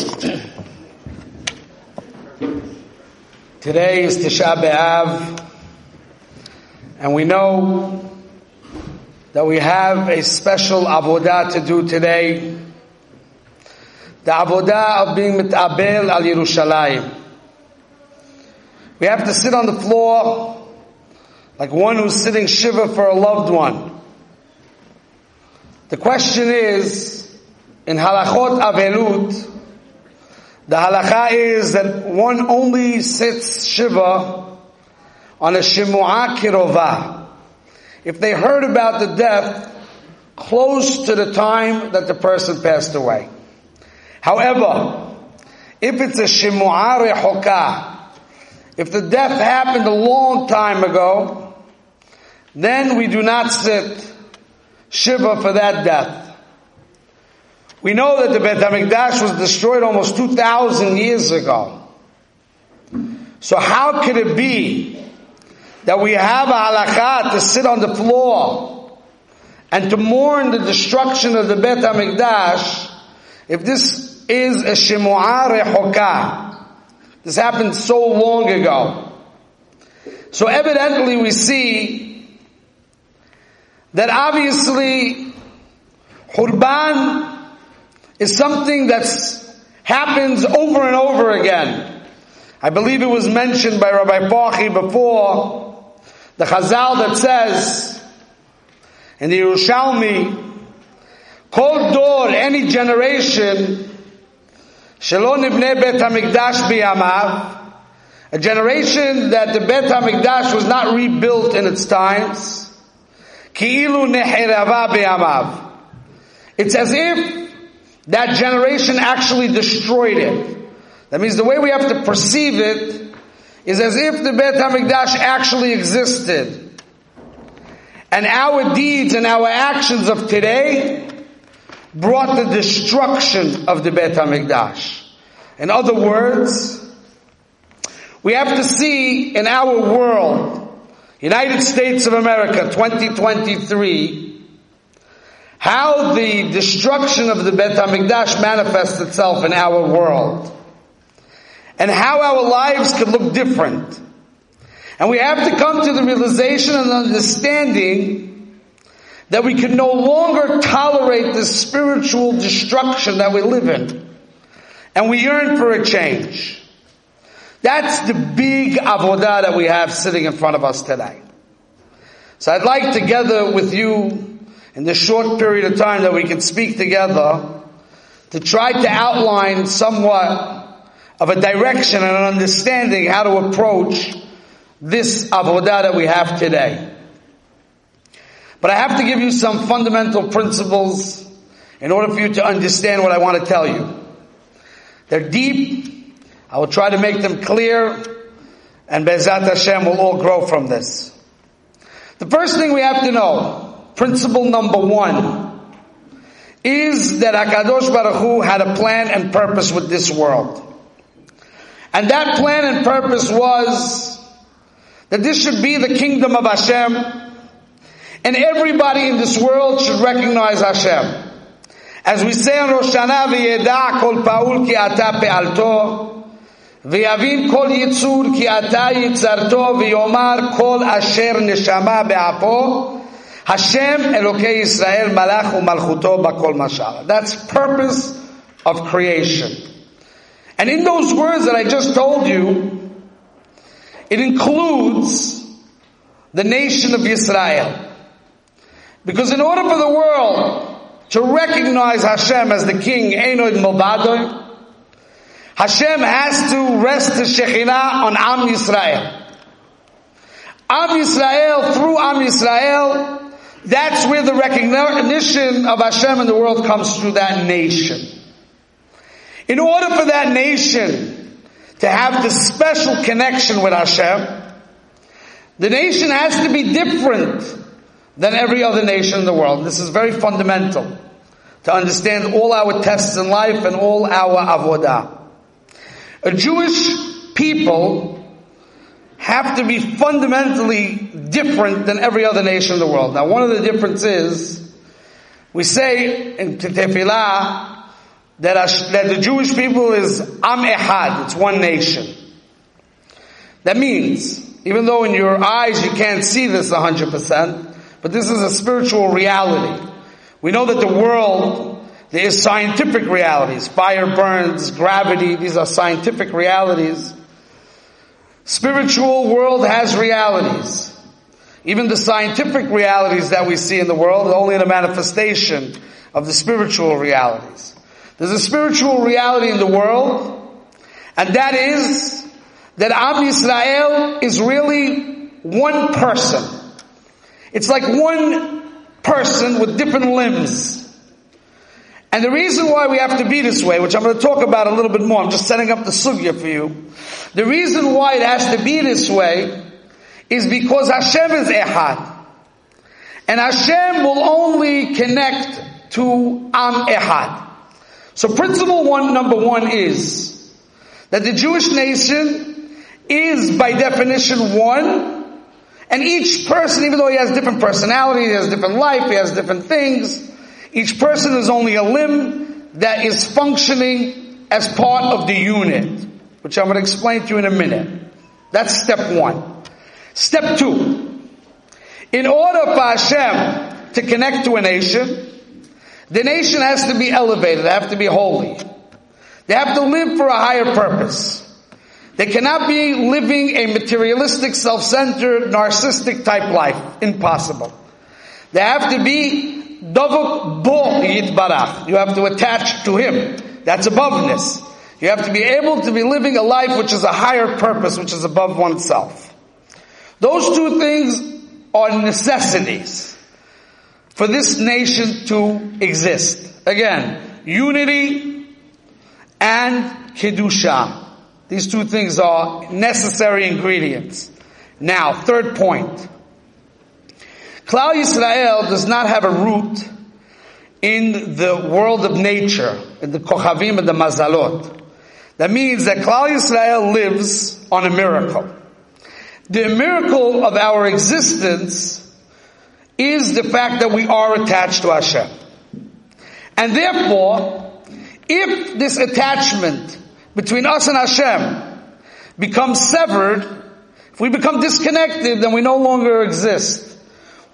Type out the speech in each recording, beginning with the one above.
Today is Tisha B'Av, and we know that we have a special avodah to do today. The avodah of being mitabel al Yerushalayim. We have to sit on the floor like one who's sitting shiva for a loved one. The question is, in halachot avelut, the halacha is that one only sits shiva on a shimu'ah kirova. If they heard about the death close to the time that the person passed away. However, if it's a shimu'ah rehoka, if the death happened a long time ago, then we do not sit shiva for that death. We know that the Beit HaMikdash was destroyed almost 2,000 years ago. So how could it be that we have a halakha to sit on the floor and to mourn the destruction of the Beit HaMikdash if this is a Shemu'ah Rehoka? This happened so long ago. So evidently we see that obviously Hurban is something that happens over and over again. I believe it was mentioned by Rabbi Pachi before, the Chazal that says, in the Yerushalmi, Kol Dor, any generation, Shelo Nibne Bet HaMikdash a generation that the Bet HaMikdash was not rebuilt in its times, Ki'ilu Nehirava B'yamav. It's as if that generation actually destroyed it. That means the way we have to perceive it is as if the Beit HaMikdash actually existed. And our deeds and our actions of today brought the destruction of the Beit HaMikdash. In other words, we have to see in our world, United States of America 2023, how the destruction of the Bet HaMikdash manifests itself in our world. And how our lives could look different. And we have to come to the realization and understanding that we can no longer tolerate the spiritual destruction that we live in. And we yearn for a change. That's the big avodah that we have sitting in front of us today. So I'd like together with you in the short period of time that we can speak together to try to outline somewhat of a direction and an understanding how to approach this avodah that we have today. But I have to give you some fundamental principles in order for you to understand what I want to tell you. They're deep. I will try to make them clear and Bezat Hashem will all grow from this. The first thing we have to know Principle number one is that Hakadosh Baruch Hu had a plan and purpose with this world. And that plan and purpose was that this should be the kingdom of Hashem, and everybody in this world should recognize Hashem. As we say on Rosh Hashanah, kol paul ki ata pe'alto, v'yavin kol yitzur ki ata yitzarto, v'yomar kol asher neshama be'apo, Hashem Elokei Israel Malach Umalchuto Bakol Mashal. That's purpose of creation. And in those words that I just told you, it includes the nation of Israel. Because in order for the world to recognize Hashem as the king, Einoid Mobadoi, Hashem has to rest the Shekhinah on Am Yisrael. Am Yisrael, through Am Yisrael, that's where the recognition of Hashem in the world comes through that nation. In order for that nation to have the special connection with Hashem, the nation has to be different than every other nation in the world. This is very fundamental to understand all our tests in life and all our avodah. A Jewish people have to be fundamentally different than every other nation in the world. Now, one of the differences, we say in Tefillah that, that the Jewish people is Am Ehad, it's one nation. That means, even though in your eyes you can't see this 100%, but this is a spiritual reality. We know that the world, there is scientific realities. Fire burns, gravity, these are scientific realities. Spiritual world has realities. Even the scientific realities that we see in the world are only a manifestation of the spiritual realities. There's a spiritual reality in the world, and that is that Am Yisrael is really one person. It's like one person with different limbs. And the reason why we have to be this way, which I'm going to talk about a little bit more, I'm just setting up the sugya for you. The reason why it has to be this way is because Hashem is Ehad. And Hashem will only connect to Am Ehad. So principle one, number one is that the Jewish nation is by definition one, and each person, even though he has different personality, he has different life, he has different things, each person is only a limb that is functioning as part of the unit, which I'm going to explain to you in a minute. That's step one. Step two. In order for Hashem to connect to a nation, the nation has to be elevated, they have to be holy. They have to live for a higher purpose. They cannot be living a materialistic, self-centered, narcissistic type life. Impossible. They have to be Davuk bo yitbarach. You have to attach to him. That's aboveness. You have to be able to be living a life which is a higher purpose, which is above oneself. Those two things are necessities for this nation to exist. Again, unity and kedusha. These two things are necessary ingredients. Now, third point. Klal Yisrael does not have a root in the world of nature, in the Kochavim and the Mazalot. That means that Klal Yisrael lives on a miracle. The miracle of our existence is the fact that we are attached to Hashem. And therefore, if this attachment between us and Hashem becomes severed, if we become disconnected, then we no longer exist.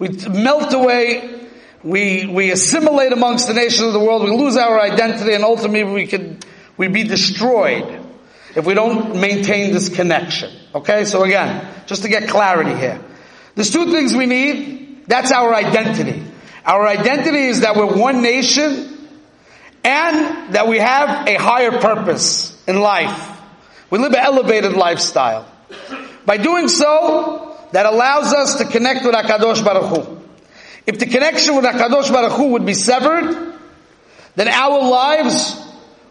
We melt away. We, we assimilate amongst the nations of the world. We lose our identity and ultimately we could, we be destroyed if we don't maintain this connection. Okay? So again, just to get clarity here. There's two things we need. That's our identity. Our identity is that we're one nation and that we have a higher purpose in life. We live an elevated lifestyle. By doing so, that allows us to connect with HaKadosh Baruch Hu. If the connection with HaKadosh Baruch Hu would be severed, then our lives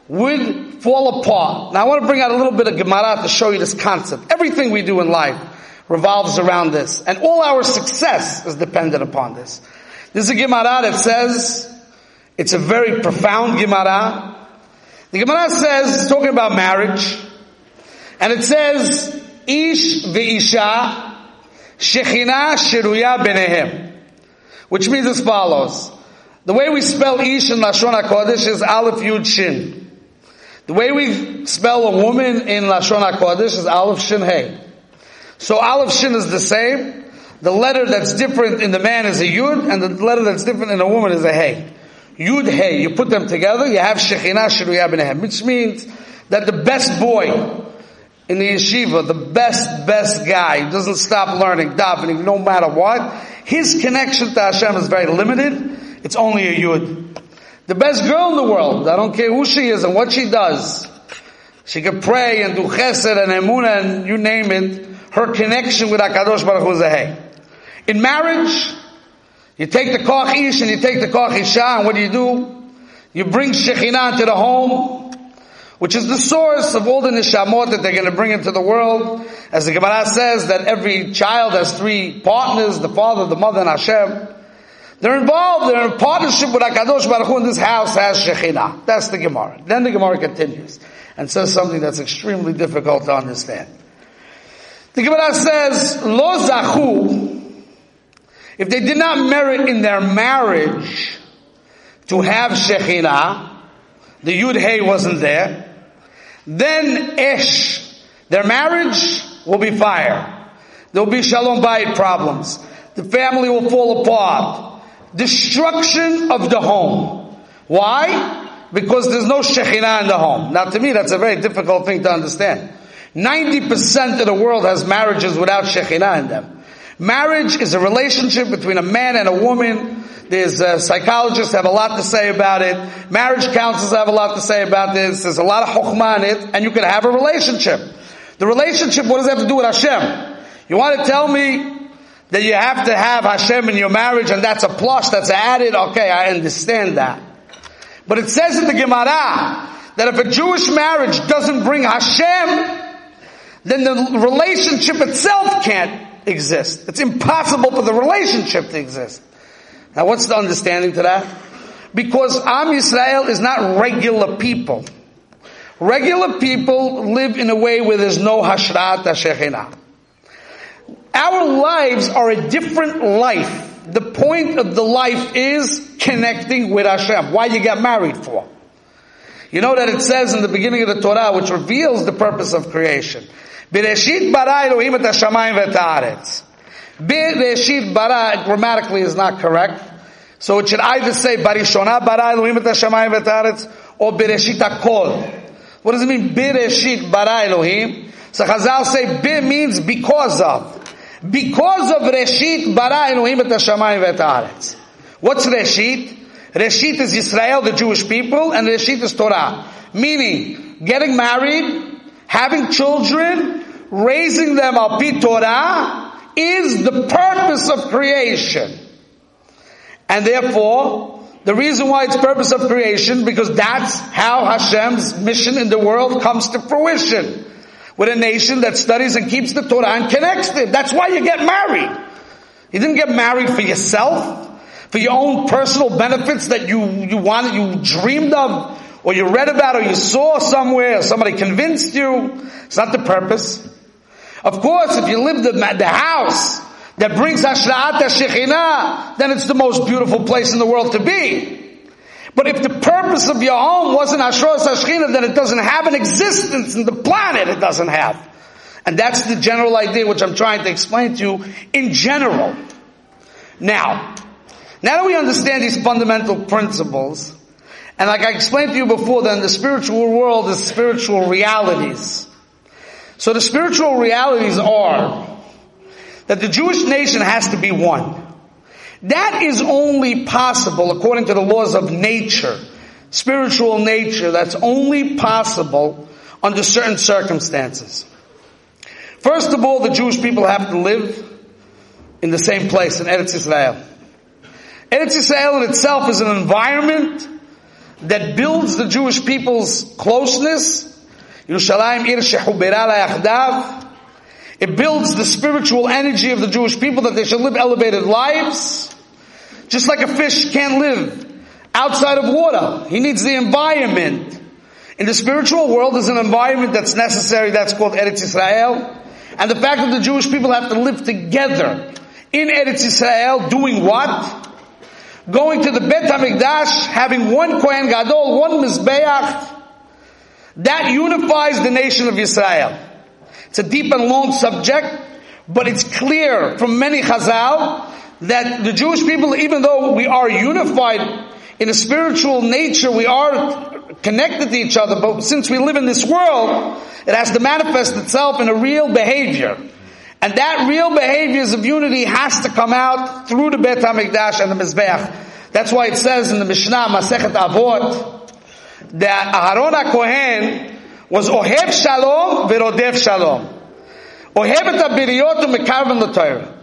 would fall apart. Now I want to bring out a little bit of Gemara to show you this concept. Everything we do in life revolves around this. And all our success is dependent upon this. This is a Gemara that says, it's a very profound Gemara. The Gemara says, talking about marriage, and it says, Ish ve'isha Shechina Shiruya Benehem. Which means as follows. The way we spell Ish in Lashon HaKodesh is Aleph Yud Shin. The way we spell a woman in Lashon HaKodesh is Aleph Shin Hey. So Aleph Shin is the same. The letter that's different in the man is a Yud, and the letter that's different in a woman is a Hey. Yud Hey. You put them together, you have Shechina Shiruya Benehem. Which means that the best boy in the yeshiva, the best, best guy, doesn't stop learning, davening, no matter what, his connection to Hashem is very limited. It's only a yud. The best girl in the world, I don't care who she is and what she does, she can pray and do chesed and emunah and you name it, her connection with HaKadosh Baruch Hu is a hey. In marriage, you take the koch ish and you take the koch isha and what do you do? You bring Shekhinah into the home, which is the source of all the nishamot that they're going to bring into the world. As the Gemara says that every child has three partners, the father, the mother, and Hashem. They're involved, they're in partnership with HaKadosh Baruch Hu, and this house has Shekhinah. That's the Gemara. Then the Gemara continues and says something that's extremely difficult to understand. The Gemara says, Lo Zachu, if they did not merit in their marriage to have Shekhinah, The Yud Hey wasn't there. Then Esh, their marriage will be fire. There'll be Shalom Bayit problems. The family will fall apart. Destruction of the home. Why? Because there's no Shekhinah in the home. Now to me that's a very difficult thing to understand. 90% of the world has marriages without Shekhinah in them. Marriage is a relationship between a man and a woman. There's uh, psychologists have a lot to say about it. Marriage counselors have a lot to say about this. There's a lot of chokhmah in it, and you can have a relationship. The relationship, what does that have to do with Hashem? You want to tell me that you have to have Hashem in your marriage, and that's a plus, that's added? Okay, I understand that. But it says in the Gemara that if a Jewish marriage doesn't bring Hashem, then the relationship itself can't exist. It's impossible for the relationship to exist. Now what's the understanding to that? Because Am Yisrael is not regular people. Regular people live in a way where there's no Hashrat HaShekhinah. Our lives are a different life. The point of the life is connecting with Hashem. Why you got married for? You know that it says in the beginning of the Torah, which reveals the purpose of creation. Bereshit bara Elohim et hashamayim v'et bara grammatically is not correct. So it should either say Barishona bara Elohim et hashamayim or Bereshit hakol. What does it mean? Bereshit bara Elohim. So Chazal say Be means because of. Because of Reshit bara Elohim et hashamayim v'et What's Reshit? Reshit is Israel, the Jewish people, and Reshit is Torah. Meaning, getting married, having children, raising them al pi Torah, is the purpose of creation. And therefore, the reason why it's purpose of creation, because that's how Hashem's mission in the world comes to fruition. With a nation that studies and keeps the Torah and connects it. That's why you get married. You didn't get married for yourself, for your own personal benefits that you, you wanted, you dreamed of or you read about or you saw somewhere or somebody convinced you. It's not the purpose. Of course, if you live the, the house that brings Hashra'at Shekhinah, then it's the most beautiful place in the world to be. But if the purpose of your home wasn't Hashras Hashchina, then it doesn't have an existence in the planet it doesn't have. And that's the general idea which I'm trying to explain to you in general. Now, now that we understand these fundamental principles, and like I explained to you before, then the spiritual world is spiritual realities. So the spiritual realities are that the Jewish nation has to be one. That is only possible according to the laws of nature, spiritual nature. That's only possible under certain circumstances. First of all, the Jewish people have to live in the same place in Eretz Israel. Eretz Israel in itself is an environment that builds the Jewish people's closeness. It builds the spiritual energy of the Jewish people that they should live elevated lives. Just like a fish can't live outside of water. He needs the environment. In the spiritual world, there's an environment that's necessary, that's called Eretz Israel. And the fact that the Jewish people have to live together in Eretz Israel, doing what? going to the Bet HaMikdash, having one Kohen Gadol, one Mizbeach, that unifies the nation of Israel. It's a deep and long subject, but it's clear from many Chazal that the Jewish people, even though we are unified in a spiritual nature, we are connected to each other, but since we live in this world, it has to manifest itself in a real behavior. And that real behaviors of unity has to come out through the Bet HaMikdash and the Mizbeach. That's why it says in the Mishnah, Masechet Avot, that Aharon HaKohen was Ohev Shalom Verodev Shalom. Ohev et HaBiriyot u'mekarven l'Torah.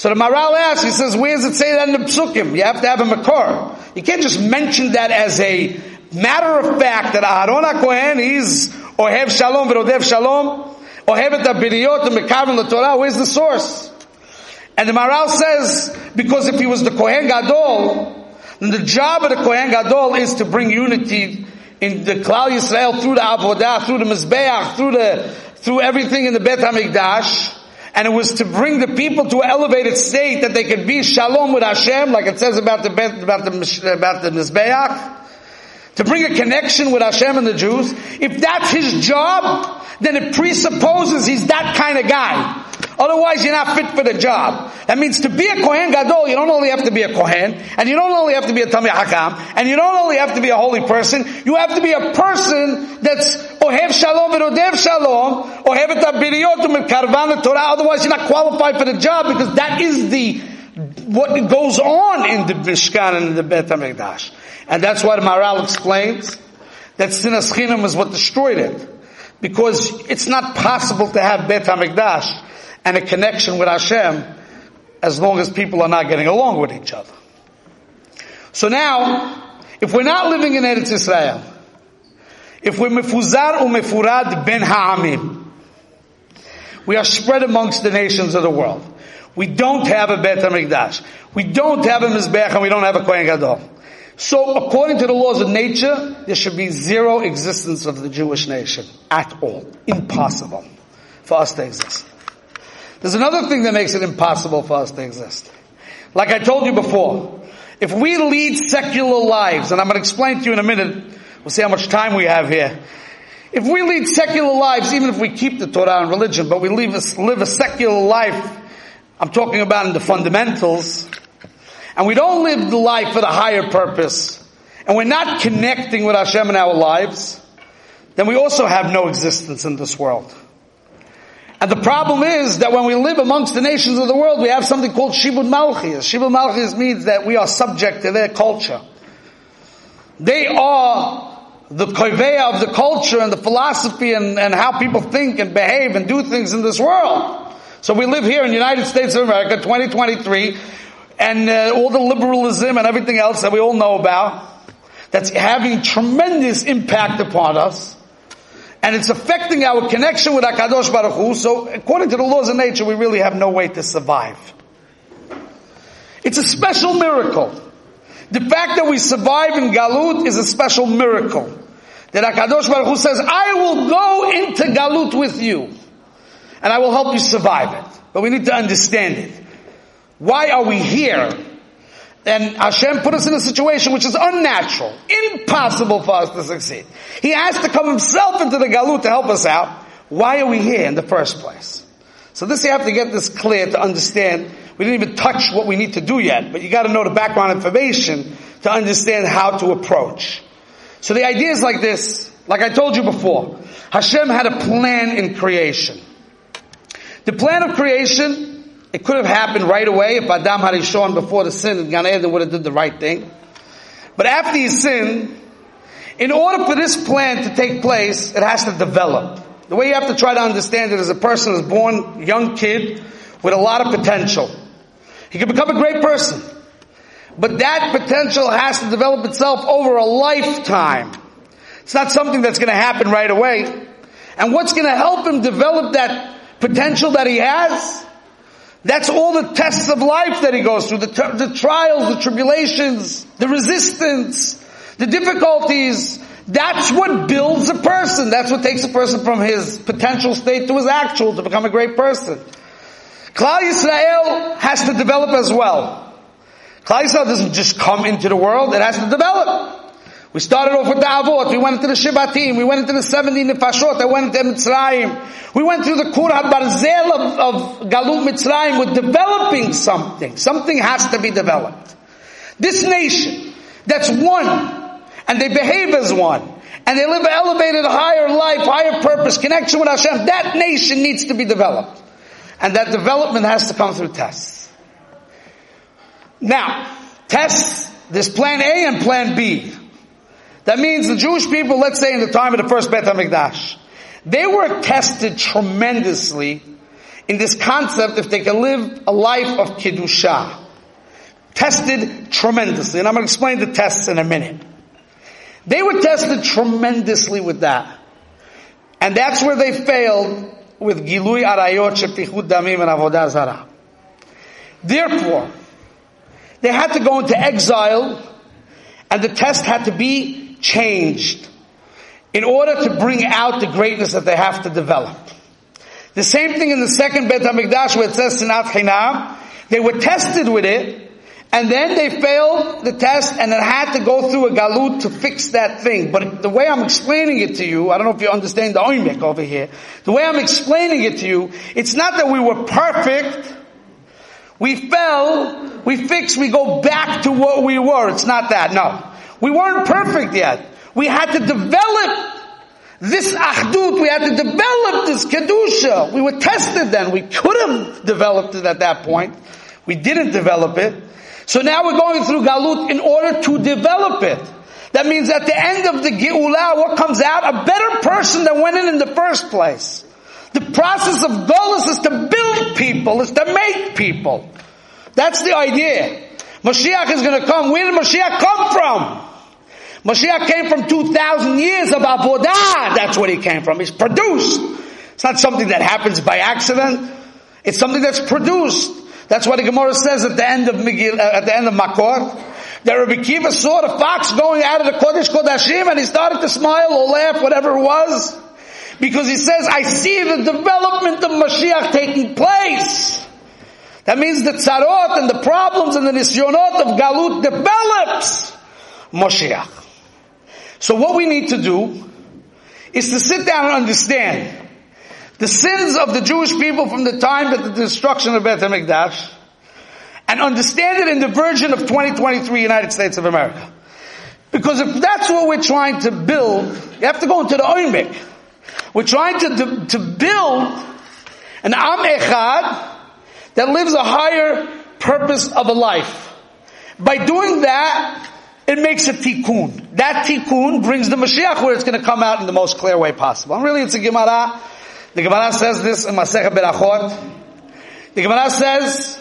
So the Maharal asks, he says, where does it say that in the Psukim? You have to have a Makor. You can't just mention that as a matter of fact that Aharon HaKohen, he's Ohev Shalom Verodev Shalom. Ohevet HaBiriyot and Mekavan the Torah, where's the source? And the Maharal says, because if he was the Kohen Gadol, then the job of the Kohen Gadol is to bring unity in the Klal Yisrael through the Avodah, through the Mizbeach, through the, through everything in the Bet HaMikdash. And it was to bring the people to an elevated state that they could be shalom with Hashem, like it says about the about the, about the Mizbeach to bring a connection with Hashem and the Jews, if that's his job, then it presupposes he's that kind of guy. Otherwise, you're not fit for the job. That means to be a Kohen Gadol, you don't only have to be a Kohen, and you don't only have to be a Talmid Hakam, and you don't only have to be a holy person, you have to be a person that's Ohev Shalom and Odev Shalom, Ohev et and Karvan Torah, otherwise you're not qualified for the job because that is the, what goes on in the Mishkan and the Bet HaMikdash. And that's why the Maharal explains that Sinas Chinam is what destroyed it. Because it's not possible to have Bet HaMikdash and a connection with Hashem as long as people are not getting along with each other. So now, if we're not living in Eretz Israel, if we're mefuzar umefurad ben ha'amim, we are spread amongst the nations of the world. We don't have a Bet HaMikdash. We don't have a Mizbech and we don't have a Kohen Gadol. So according to the laws of nature, there should be zero existence of the Jewish nation at all. Impossible for us to exist. There's another thing that makes it impossible for us to exist. Like I told you before, if we lead secular lives, and I'm going to explain to you in a minute, we'll see how much time we have here. If we lead secular lives, even if we keep the Torah and religion, but we live a, live a secular life, I'm talking about in the fundamentals, and we don't live the life for the higher purpose, and we're not connecting with Hashem in our lives, then we also have no existence in this world. And the problem is that when we live amongst the nations of the world, we have something called Shibud Malchus. Shibud Malchus means that we are subject to their culture. They are the koveya of the culture and the philosophy and, and how people think and behave and do things in this world. So we live here in the United States of America, 2023, and uh, all the liberalism and everything else that we all know about, that's having tremendous impact upon us and it's affecting our connection with Hakadosh Baruch Hu. So, according to the laws of nature, we really have no way to survive. It's a special miracle. The fact that we survive in Galut is a special miracle. That Hakadosh Baruch Hu says, "I will go into Galut with you, and I will help you survive it." But we need to understand it. Why are we here? And Hashem put us in a situation which is unnatural, impossible for us to succeed. He has to come himself into the galut to help us out. Why are we here in the first place? So this you have to get this clear to understand. We didn't even touch what we need to do yet, but you got to know the background information to understand how to approach. So the idea is like this. Like I told you before, Hashem had a plan in creation. The plan of creation it could have happened right away if Adam had shown before the sin and Gan Eden would have did the right thing. But after he sinned, in order for this plan to take place, it has to develop. The way you have to try to understand it is a person is born, young kid, with a lot of potential. He can become a great person. But that potential has to develop itself over a lifetime. It's not something that's going to happen right away. And what's going to help him develop that potential that he has that's all the tests of life that he goes through, the, the trials, the tribulations, the resistance, the difficulties. That's what builds a person. That's what takes a person from his potential state to his actual to become a great person. Klal Yisrael has to develop as well. Klal Yisrael doesn't just come into the world, it has to develop. We started off with the Avot, we went into the Shibatim, we went into the 70 Nefashot, I went into Mitzrayim. We went through the Kur HaBarzel of, of Galut Mitzrayim, we're developing something. Something has to be developed. This nation, that's one, and they behave as one, and they live an elevated, higher life, higher purpose, connection with Hashem, that nation needs to be developed. And that development has to come through tests. Now, tests, there's plan A and plan B. That means the Jewish people, let's say in the time of the first Beit HaMikdash, they were tested tremendously in this concept if they can live a life of Kiddusha. Tested tremendously. And I'm going to explain the tests in a minute. They were tested tremendously with that. And that's where they failed with Gilui Arayot Shefichut Damim and Avodah Zarah. Therefore, they had to go into exile and the test had to be changed in order to bring out the greatness that they have to develop. The same thing in the second Bet HaMikdash where it says Sinat Chinam, they were tested with it, And then they failed the test and it had to go through a galut to fix that thing. But the way I'm explaining it to you, I don't know if you understand the oimek over here. The way I'm explaining it to you, it's not that we were perfect. We fell, we fixed, we go back to what we were. It's not that, no. We weren't perfect yet. We had to develop this ahdut, we had to develop this kedusha. We were tested then. We could have developed it at that point. We didn't develop it. So now we're going through Galut in order to develop it. That means at the end of the Geulah, what comes out? A better person than went in in the first place. The process of Golas is to build people, is to make people. That's the idea. Mashiach is going to come. Where did Mashiach come from? Mashiach came from 2,000 years of Avodah. That's where he came from. He's produced. It's not something that happens by accident. It's something that's produced. That's what the Gemara says at the end of Megil, uh, at the end of Makor. That Rabbi Akiva saw the fox going out of the Kodesh Kodashim and he started to smile or laugh, whatever it was. Because he says, I see the development of Mashiach taking place. That means the tzarot and the problems and the nisyonot of Galut develops Mashiach. So what we need to do is to sit down and understand the sins of the Jewish people from the time of the destruction of Beit HaMikdash and understand it in the version of 2023 United States of America. Because if that's what we're trying to build, you have to go into the Oimek. We're trying to, to build an Am Echad that lives a higher purpose of a life. By doing that, it makes a tikkun. That tikkun brings the Mashiach where it's going to come out in the most clear way possible. And really it's a Gemara the Gemara says this in Masechet Berachot. The Gemara says,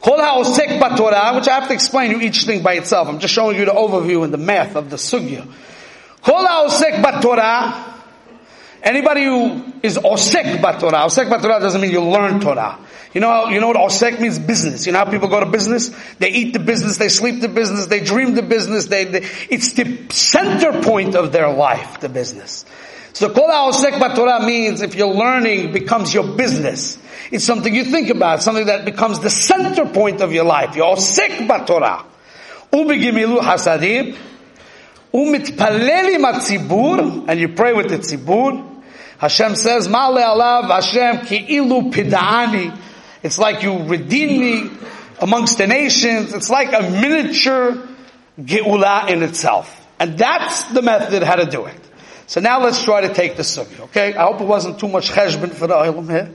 Kol ha'osek b'Torah, which I have to explain you each thing by itself. I'm just showing you the overview and the math of the sugya. Kol ha'osek b'Torah, Anybody who is osek b'Torah, osek b'Torah doesn't mean you learn Torah. You know, how you know what osek means? Business. You know how people go to business? They eat the business, they sleep the business, they dream the business, they, they it's the center point of their life, the business. So kol ha'osek b'Torah means if you're learning becomes your business. It's something you think about, something that becomes the center point of your life. You're osek b'Torah. Ubigimilu hasadim. Umitpaleli matzibur. And you pray with the tzibur. Hashem says, Male alav Hashem ki ilu pida'ani. It's like you redeem me amongst the nations. It's like a miniature geula in itself. And that's the method how to do it. So now let's try to take the sugi, okay? I hope it wasn't too much cheshbon for the oilam here.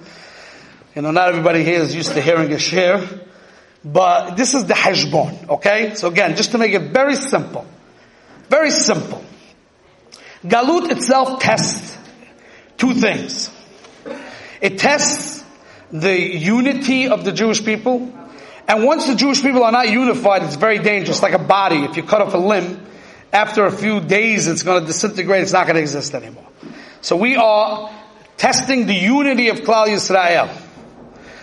You know, not everybody here is used to hearing a share. But this is the heshbon, okay? So again, just to make it very simple. Very simple. Galut itself tests two things. It tests the unity of the Jewish people. And once the Jewish people are not unified, it's very dangerous, like a body. If you cut off a limb, after a few days it's going to disintegrate, it's not going to exist anymore. So we are testing the unity of Klal Yisrael.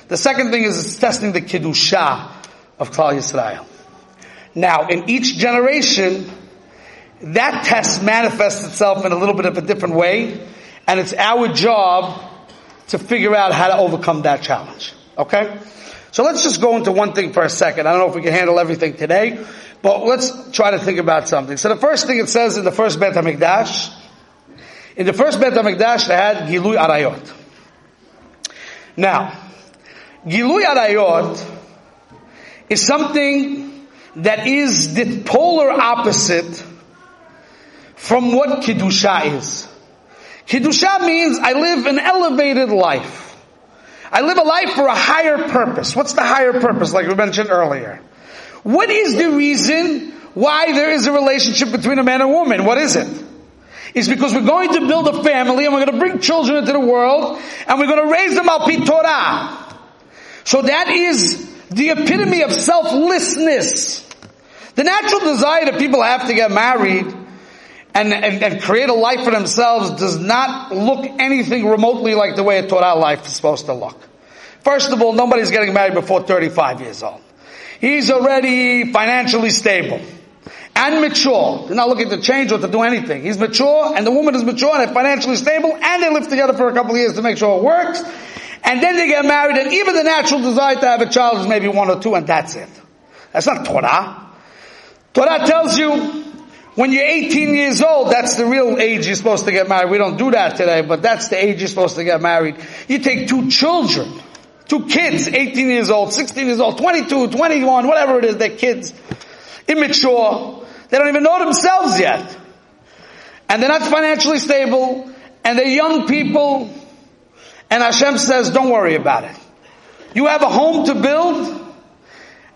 The second thing is it's testing the Kiddusha of Klal Yisrael. Now, in each generation, that test manifests itself in a little bit of a different way, and it's our job to figure out how to overcome that challenge. Okay? So let's just go into one thing for a second. I don't know if we can handle everything today, but let's try to think about something. So the first thing it says in the first Bet HaMikdash, in the first Bet HaMikdash they had Gilui Arayot. Now, Gilui Arayot is something that is the polar opposite from what Kiddusha is. Kiddusha means I live an elevated life. I live a life for a higher purpose. What's the higher purpose, like we mentioned earlier? What is the reason why there is a relationship between a man and a woman? What is it? It's because we're going to build a family and we're going to bring children into the world and we're going to raise them up al Torah. So that is the epitome of selflessness. The natural desire that people have to get married and, and, and, create a life for themselves does not look anything remotely like the way a Torah life is supposed to look. First of all, nobody's getting married before 35 years old. He's already financially stable and mature. They're not looking to change or to do anything. He's mature and the woman is mature and they're financially stable and they live together for a couple of years to make sure it works. And then they get married and even the natural desire to have a child is maybe one or two and that's it. That's not Torah. Torah tells you when you're 18 years old, that's the real age you're supposed to get married. We don't do that today, but that's the age you're supposed to get married. You take two children, two kids, 18 years old, 16 years old, 22, 21, whatever it is, they're kids, immature. They don't even know themselves yet. And they're not financially stable, and they're young people, and Hashem says, don't worry about it. You have a home to build,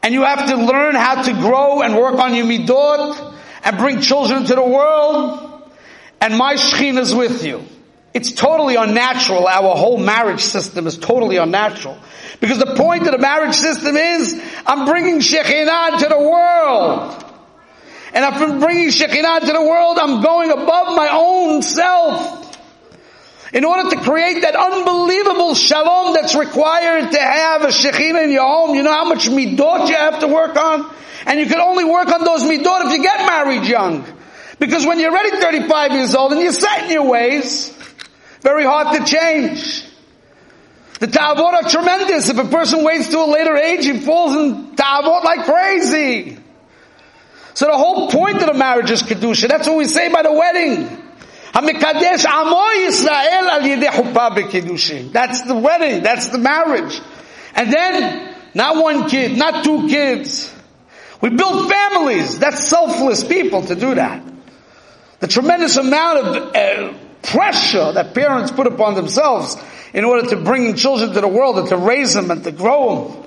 and you have to learn how to grow and work on your midot, and bring children into the world, and my Shekhinah is with you. It's totally unnatural. Our whole marriage system is totally unnatural. Because the point of the marriage system is, I'm bringing Shekhinah to the world. And if I'm bringing Shekhinah to the world, I'm going above my own self. In order to create that unbelievable shalom that's required to have a Shekhinah in your home, you know how much midot you have to work on? And you can only work on those midot if you get married young. Because when you're already 35 years old and you're set in your ways, very hard to change. The ta'avot are tremendous. If a person waits to a later age, he falls in ta'avot like crazy. So the whole point of the marriage is kedusha. That's what we say by the wedding. Amo Yisrael al That's the wedding. That's the marriage. And then, not one kid, not two kids. We build families. That's selfless people to do that. The tremendous amount of uh, pressure that parents put upon themselves in order to bring children to the world and to raise them and to grow them.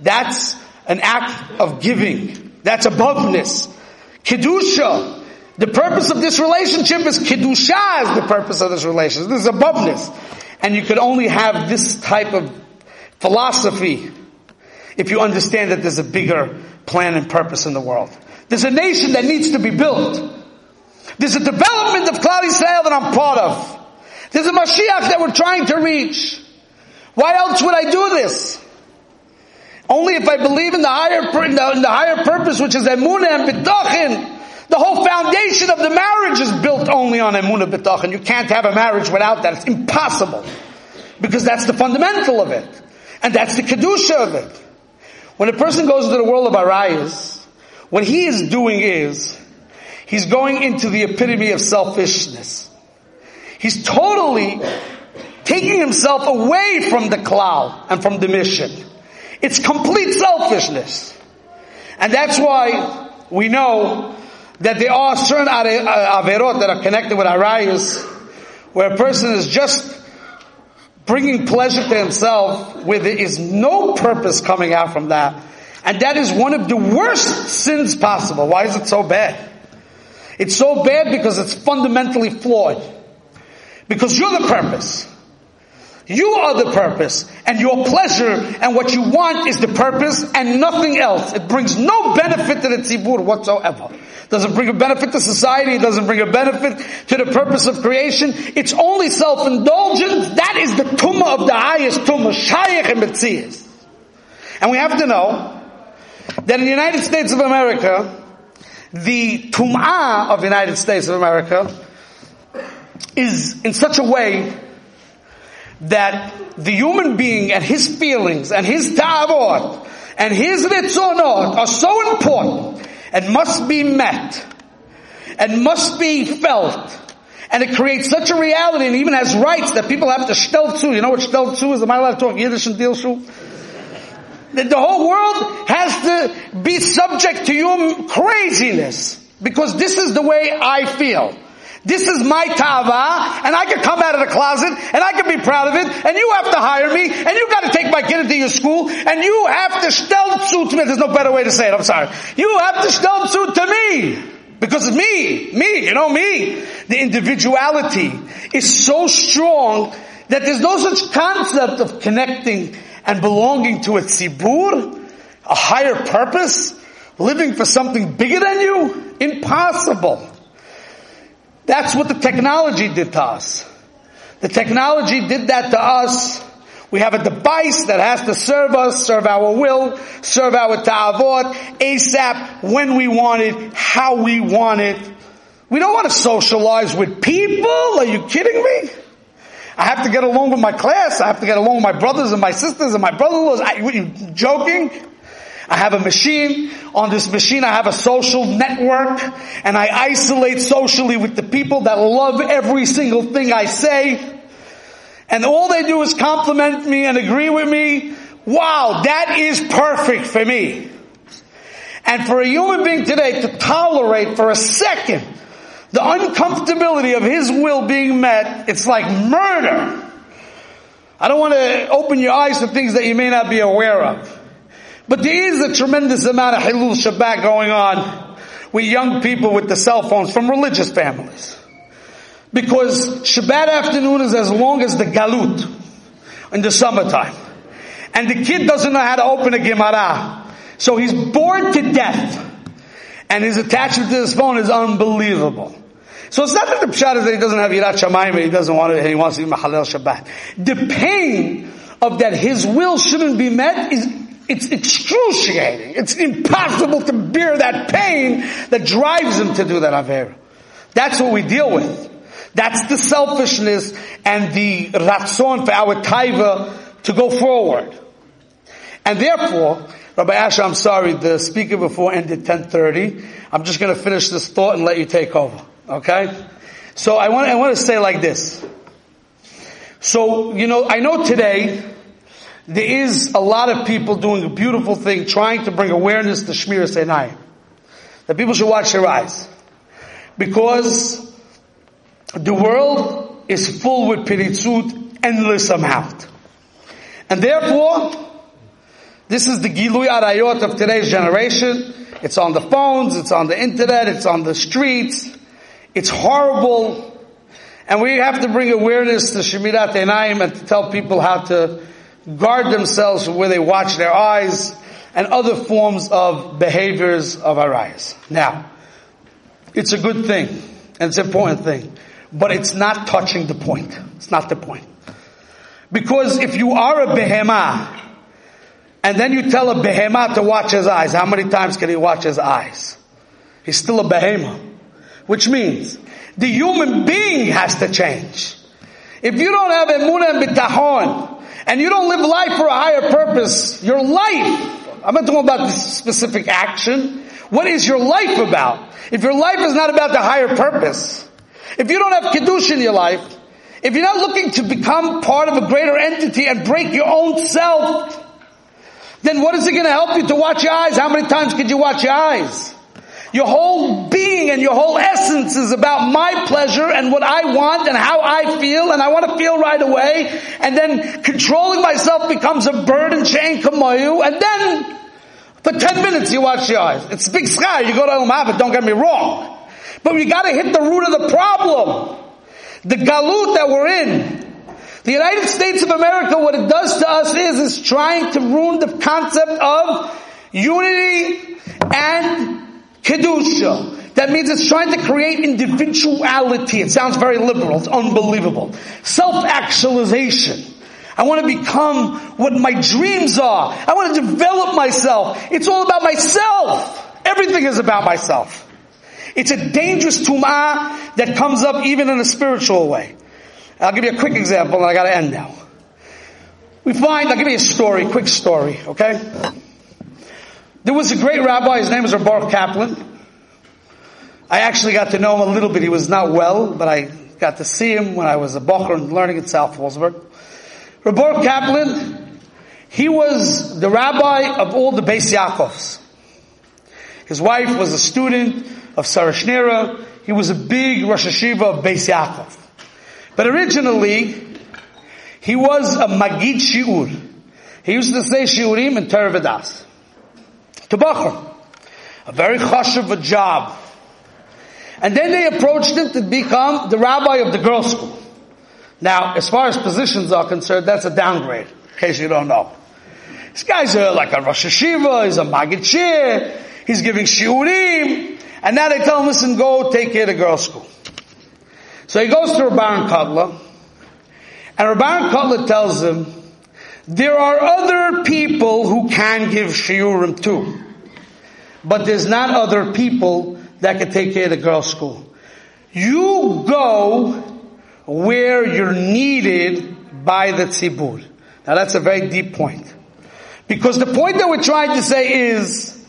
That's an act of giving. That's aboveness. Kedusha. The purpose of this relationship is Kedusha is the purpose of this relationship. This is aboveness. And you could only have this type of philosophy if you understand that there's a bigger plan and purpose in the world. There's a nation that needs to be built. There's a development of Klal Yisrael that I'm part of. There's a Mashiach that we're trying to reach. Why else would I do this? Only if I believe in the higher, in the, in the higher purpose, which is emunah and bitachon. The whole foundation of the marriage is built only on emunah bitachon. You can't have a marriage without that. It's impossible. Because that's the fundamental of it. And that's the kedusha of it. When a person goes into the world of arayas, what he is doing is, he's going into the epitome of selfishness. He's totally taking himself away from the cloud and from the mission. It's complete selfishness. And that's why we know that there are certain uh, averot that are connected with arayas, where a person is just bringing pleasure to himself where there is no purpose coming out from that. And that is one of the worst sins possible. Why is it so bad? It's so bad because it's fundamentally flawed. Because you're the purpose. You are the purpose, and your pleasure and what you want is the purpose and nothing else. It brings no benefit to the tzibur whatsoever. It Doesn't bring a benefit to society, it doesn't bring a benefit to the purpose of creation. It's only self-indulgence. That is the tumah of the highest tumah, shayach and metzias. And we have to know that in the United States of America, the tum'ah of the United States of America is in such a way that the human being and his feelings and his ta'avot and his ritzonot are so important and must be met and must be felt. And it creates such a reality and even has rights that people have to shtel to. You know what shtel to is? Am I allowed to talk Yiddish and deal shu? The whole world has to be subject to your craziness because this is the way I feel. This is my tava, and I can come out of the closet, and I can be proud of it, and you have to hire me, and you gotta take my kid into your school, and you have to stelzu to me. There's no better way to say it, I'm sorry. You have to stelzu to me. Because it's me, me, you know me. The individuality is so strong that there's no such concept of connecting and belonging to a tzibur, a higher purpose, living for something bigger than you. Impossible. That's what the technology did to us. The technology did that to us. We have a device that has to serve us, serve our will, serve our ta'avot, ASAP, when we want it, how we want it. We don't want to socialize with people. Are you kidding me? I have to get along with my class. I have to get along with my brothers and my sisters and my brother-in-laws. Are you joking? I have a machine. On this machine, I have a social network and I isolate socially with the people that love every single thing I say. And all they do is compliment me and agree with me. Wow, that is perfect for me. And for a human being today to tolerate for a second the uncomfortability of his will being met, it's like murder. I don't want to open your eyes to things that you may not be aware of. But there is a tremendous amount of Hilul Shabbat going on with young people with the cell phones from religious families. Because Shabbat afternoon is as long as the Galut in the summertime. And the kid doesn't know how to open a Gemara. So he's bored to death. And his attachment to his phone is unbelievable. So it's not that the pshat is that he doesn't have Yirat Shamayim and he doesn't want to, he wants to be Mahalel Shabbat. The pain of that his will shouldn't be met is it's excruciating. It's impossible to bear that pain that drives him to do that Avera. That's what we deal with. That's the selfishness and the ratzon for our taiva to go forward. And therefore, Rabbi Asher, I'm sorry, the speaker before ended 10.30. I'm just going to finish this thought and let you take over. Okay? So I want, I want to say like this. So, you know, I know today, there is a lot of people doing a beautiful thing, trying to bring awareness to Shmir Sinai. That people should watch their eyes. Because the world is full with piritzut, endless amount. And therefore, this is the Gilui Arayot of today's generation. It's on the phones, it's on the internet, it's on the streets. It's horrible. And we have to bring awareness to Shemirat Enaim and to tell people how to guard themselves where they watch their eyes and other forms of behaviors of our eyes. Now, it's a good thing and it's an important thing, but it's not touching the point. It's not the point. Because if you are a behemah, and then you tell a behemah to watch his eyes, how many times can he watch his eyes? He's still a behemah. Which means, the human being has to change. If you don't have emunah and bitachon, and you don't live life for a higher purpose, your life, I'm not talking about this specific action. What is your life about? If your life is not about the higher purpose, if you don't have kiddush in your life, if you're not looking to become part of a greater entity and break your own self, then what is it going to help you to watch your eyes? How many times could you watch your eyes? Your whole being and your whole essence is about my pleasure and what I want and how I feel and I want to feel right away. And then controlling myself becomes a burden chain kamayu. And then for 10 minutes you watch your eyes. It's big sky. You go to El don't get me wrong. But we gotta hit the root of the problem. The galut that we're in. The United States of America, what it does to us is, is trying to ruin the concept of unity and Kedusha. That means it's trying to create individuality. It sounds very liberal. It's unbelievable. Self-actualization. I want to become what my dreams are. I want to develop myself. It's all about myself. Everything is about myself. It's a dangerous tum'ah that comes up even in a spiritual way. I'll give you a quick example and I gotta end now. We find, I'll give you a story, quick story, okay? There was a great rabbi, his name was Baruch Kaplan. I actually got to know him a little bit. He was not well, but I got to see him when I was a Bocher learning in South Fallsburg. Baruch Kaplan, he was the rabbi of all the Beis Yaakovs. His wife was a student of Sarah Schenirer. He was a big Rosh Yeshiva of Beis Yaakov. But originally, he was a Magid Shiur. He used to say Shiurim in Torah Vodaas A very chashuv job. And then they approached him to become the rabbi of the girls' school. Now, as far as positions are concerned, that's a downgrade, in case you don't know. This guy's a, like a Rosh Yeshiva, he's a Magid he's giving shiurim, and now they tell him, listen, go take care of the girls' school. So he goes to Reb Aharon Kotler, and Reb Aharon Kotler tells him, there are other people who can give shiurim too. But there's not other people that can take care of the girls' school. You go where you're needed by the tzibur. Now that's a very deep point. Because the point that we're trying to say is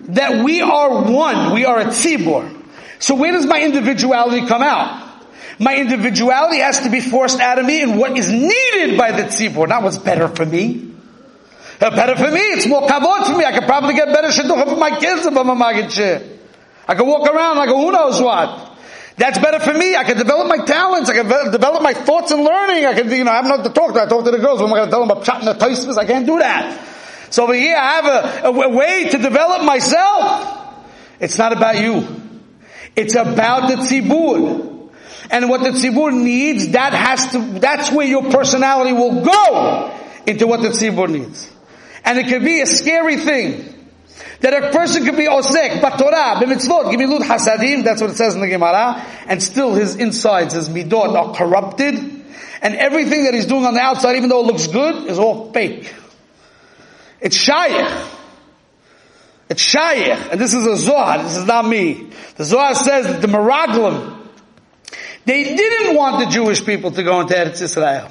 that we are one. We are a tzibur. So where does my individuality come out? My individuality has to be forced out of me in what is needed by the tzibur, not what's better for me. Uh, better for me, it's more kavod for me. I could probably get better shidduch for my kids if I'm a magid I could walk around like a who knows what. That's better for me. I can develop my talents. I can develop my thoughts and learning. I can, you know, I have nothing to talk to. I talk to the girls. What am I going to tell them about chatting the taismas? I can't do that. So over here, I have a, a, a way to develop myself. It's not about you. It's about the tzibur. And what the tzibur needs, that has to, that's where your personality will go into what the tzibur needs. And it could be a scary thing. That a person could be osek, but Torah, b'mitzvot, gimilut hasadim, that's what it says in the Gemara, and still his insides, his midot are corrupted, and everything that he's doing on the outside, even though it looks good, is all fake. It's shaykh. It's shaykh. And this is a Zohar, this is not me. The Zohar says that the Meraglim, they didn't want the Jewish people to go into Eretz Israel.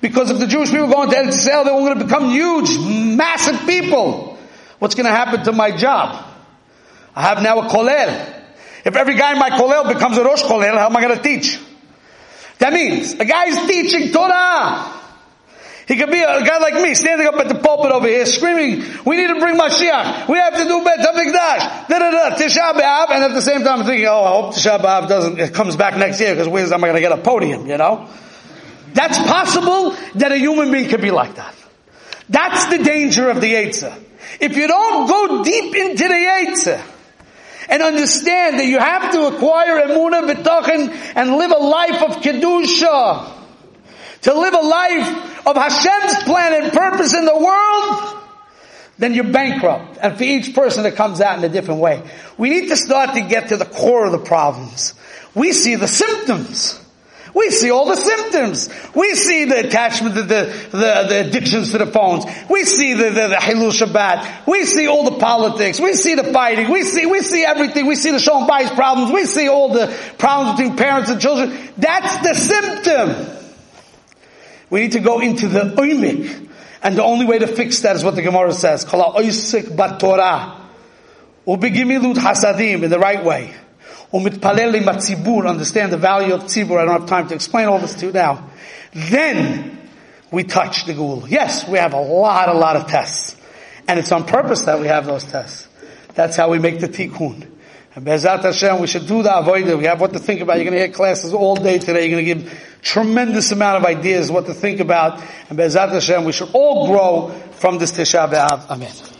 Because if the Jewish people go into Israel, they're going to become huge, massive people. What's going to happen to my job? I have now a kolel. If every guy in my kolel becomes a rosh kolel, how am I going to teach? That means a guy is teaching Torah. He could be a guy like me, standing up at the pulpit over here, screaming, we need to bring Mashiach. We have to do Bet HaMikdash. Da da da, Tisha B'Av. And at the same time, I'm thinking, oh, I hope Tisha B'Av doesn't, it comes back next year, because where's am I going to get a podium, you know? That's possible that a human being could be like that. That's the danger of the Eitzah. If you don't go deep into the Yetzer and understand that you have to acquire Emunah Bitachon and live a life of Kedusha, to live a life of Hashem's plan and purpose in the world, then you're bankrupt. And for each person it comes out in a different way. We need to start to get to the core of the problems. We see the symptoms. We see all the symptoms. We see the attachment, the, the, the, addictions to the phones. We see the, the, the Hilul Shabbat. We see all the politics. We see the fighting. We see, we see everything. We see the Shalom Bayis problems. We see all the problems between parents and children. That's the symptom. We need to go into the oimik. And the only way to fix that is what the Gemara says. Kala oisik bat Torah. Ubigimilut hasadim in the right way umitpaleli matzibur, understand the value of tzibur. I don't have time to explain all this to you now. Then we touch the gul. Yes, we have a lot, a lot of tests. And it's on purpose that we have those tests. That's how we make the tikkun. And B'ezrat Hashem, we should do the avodah. We have what to think about. You're going to hear classes all day today. You're going to give tremendous amount of ideas what to think about. And B'ezrat Hashem, we should all grow from this Tisha B'Av. Amen.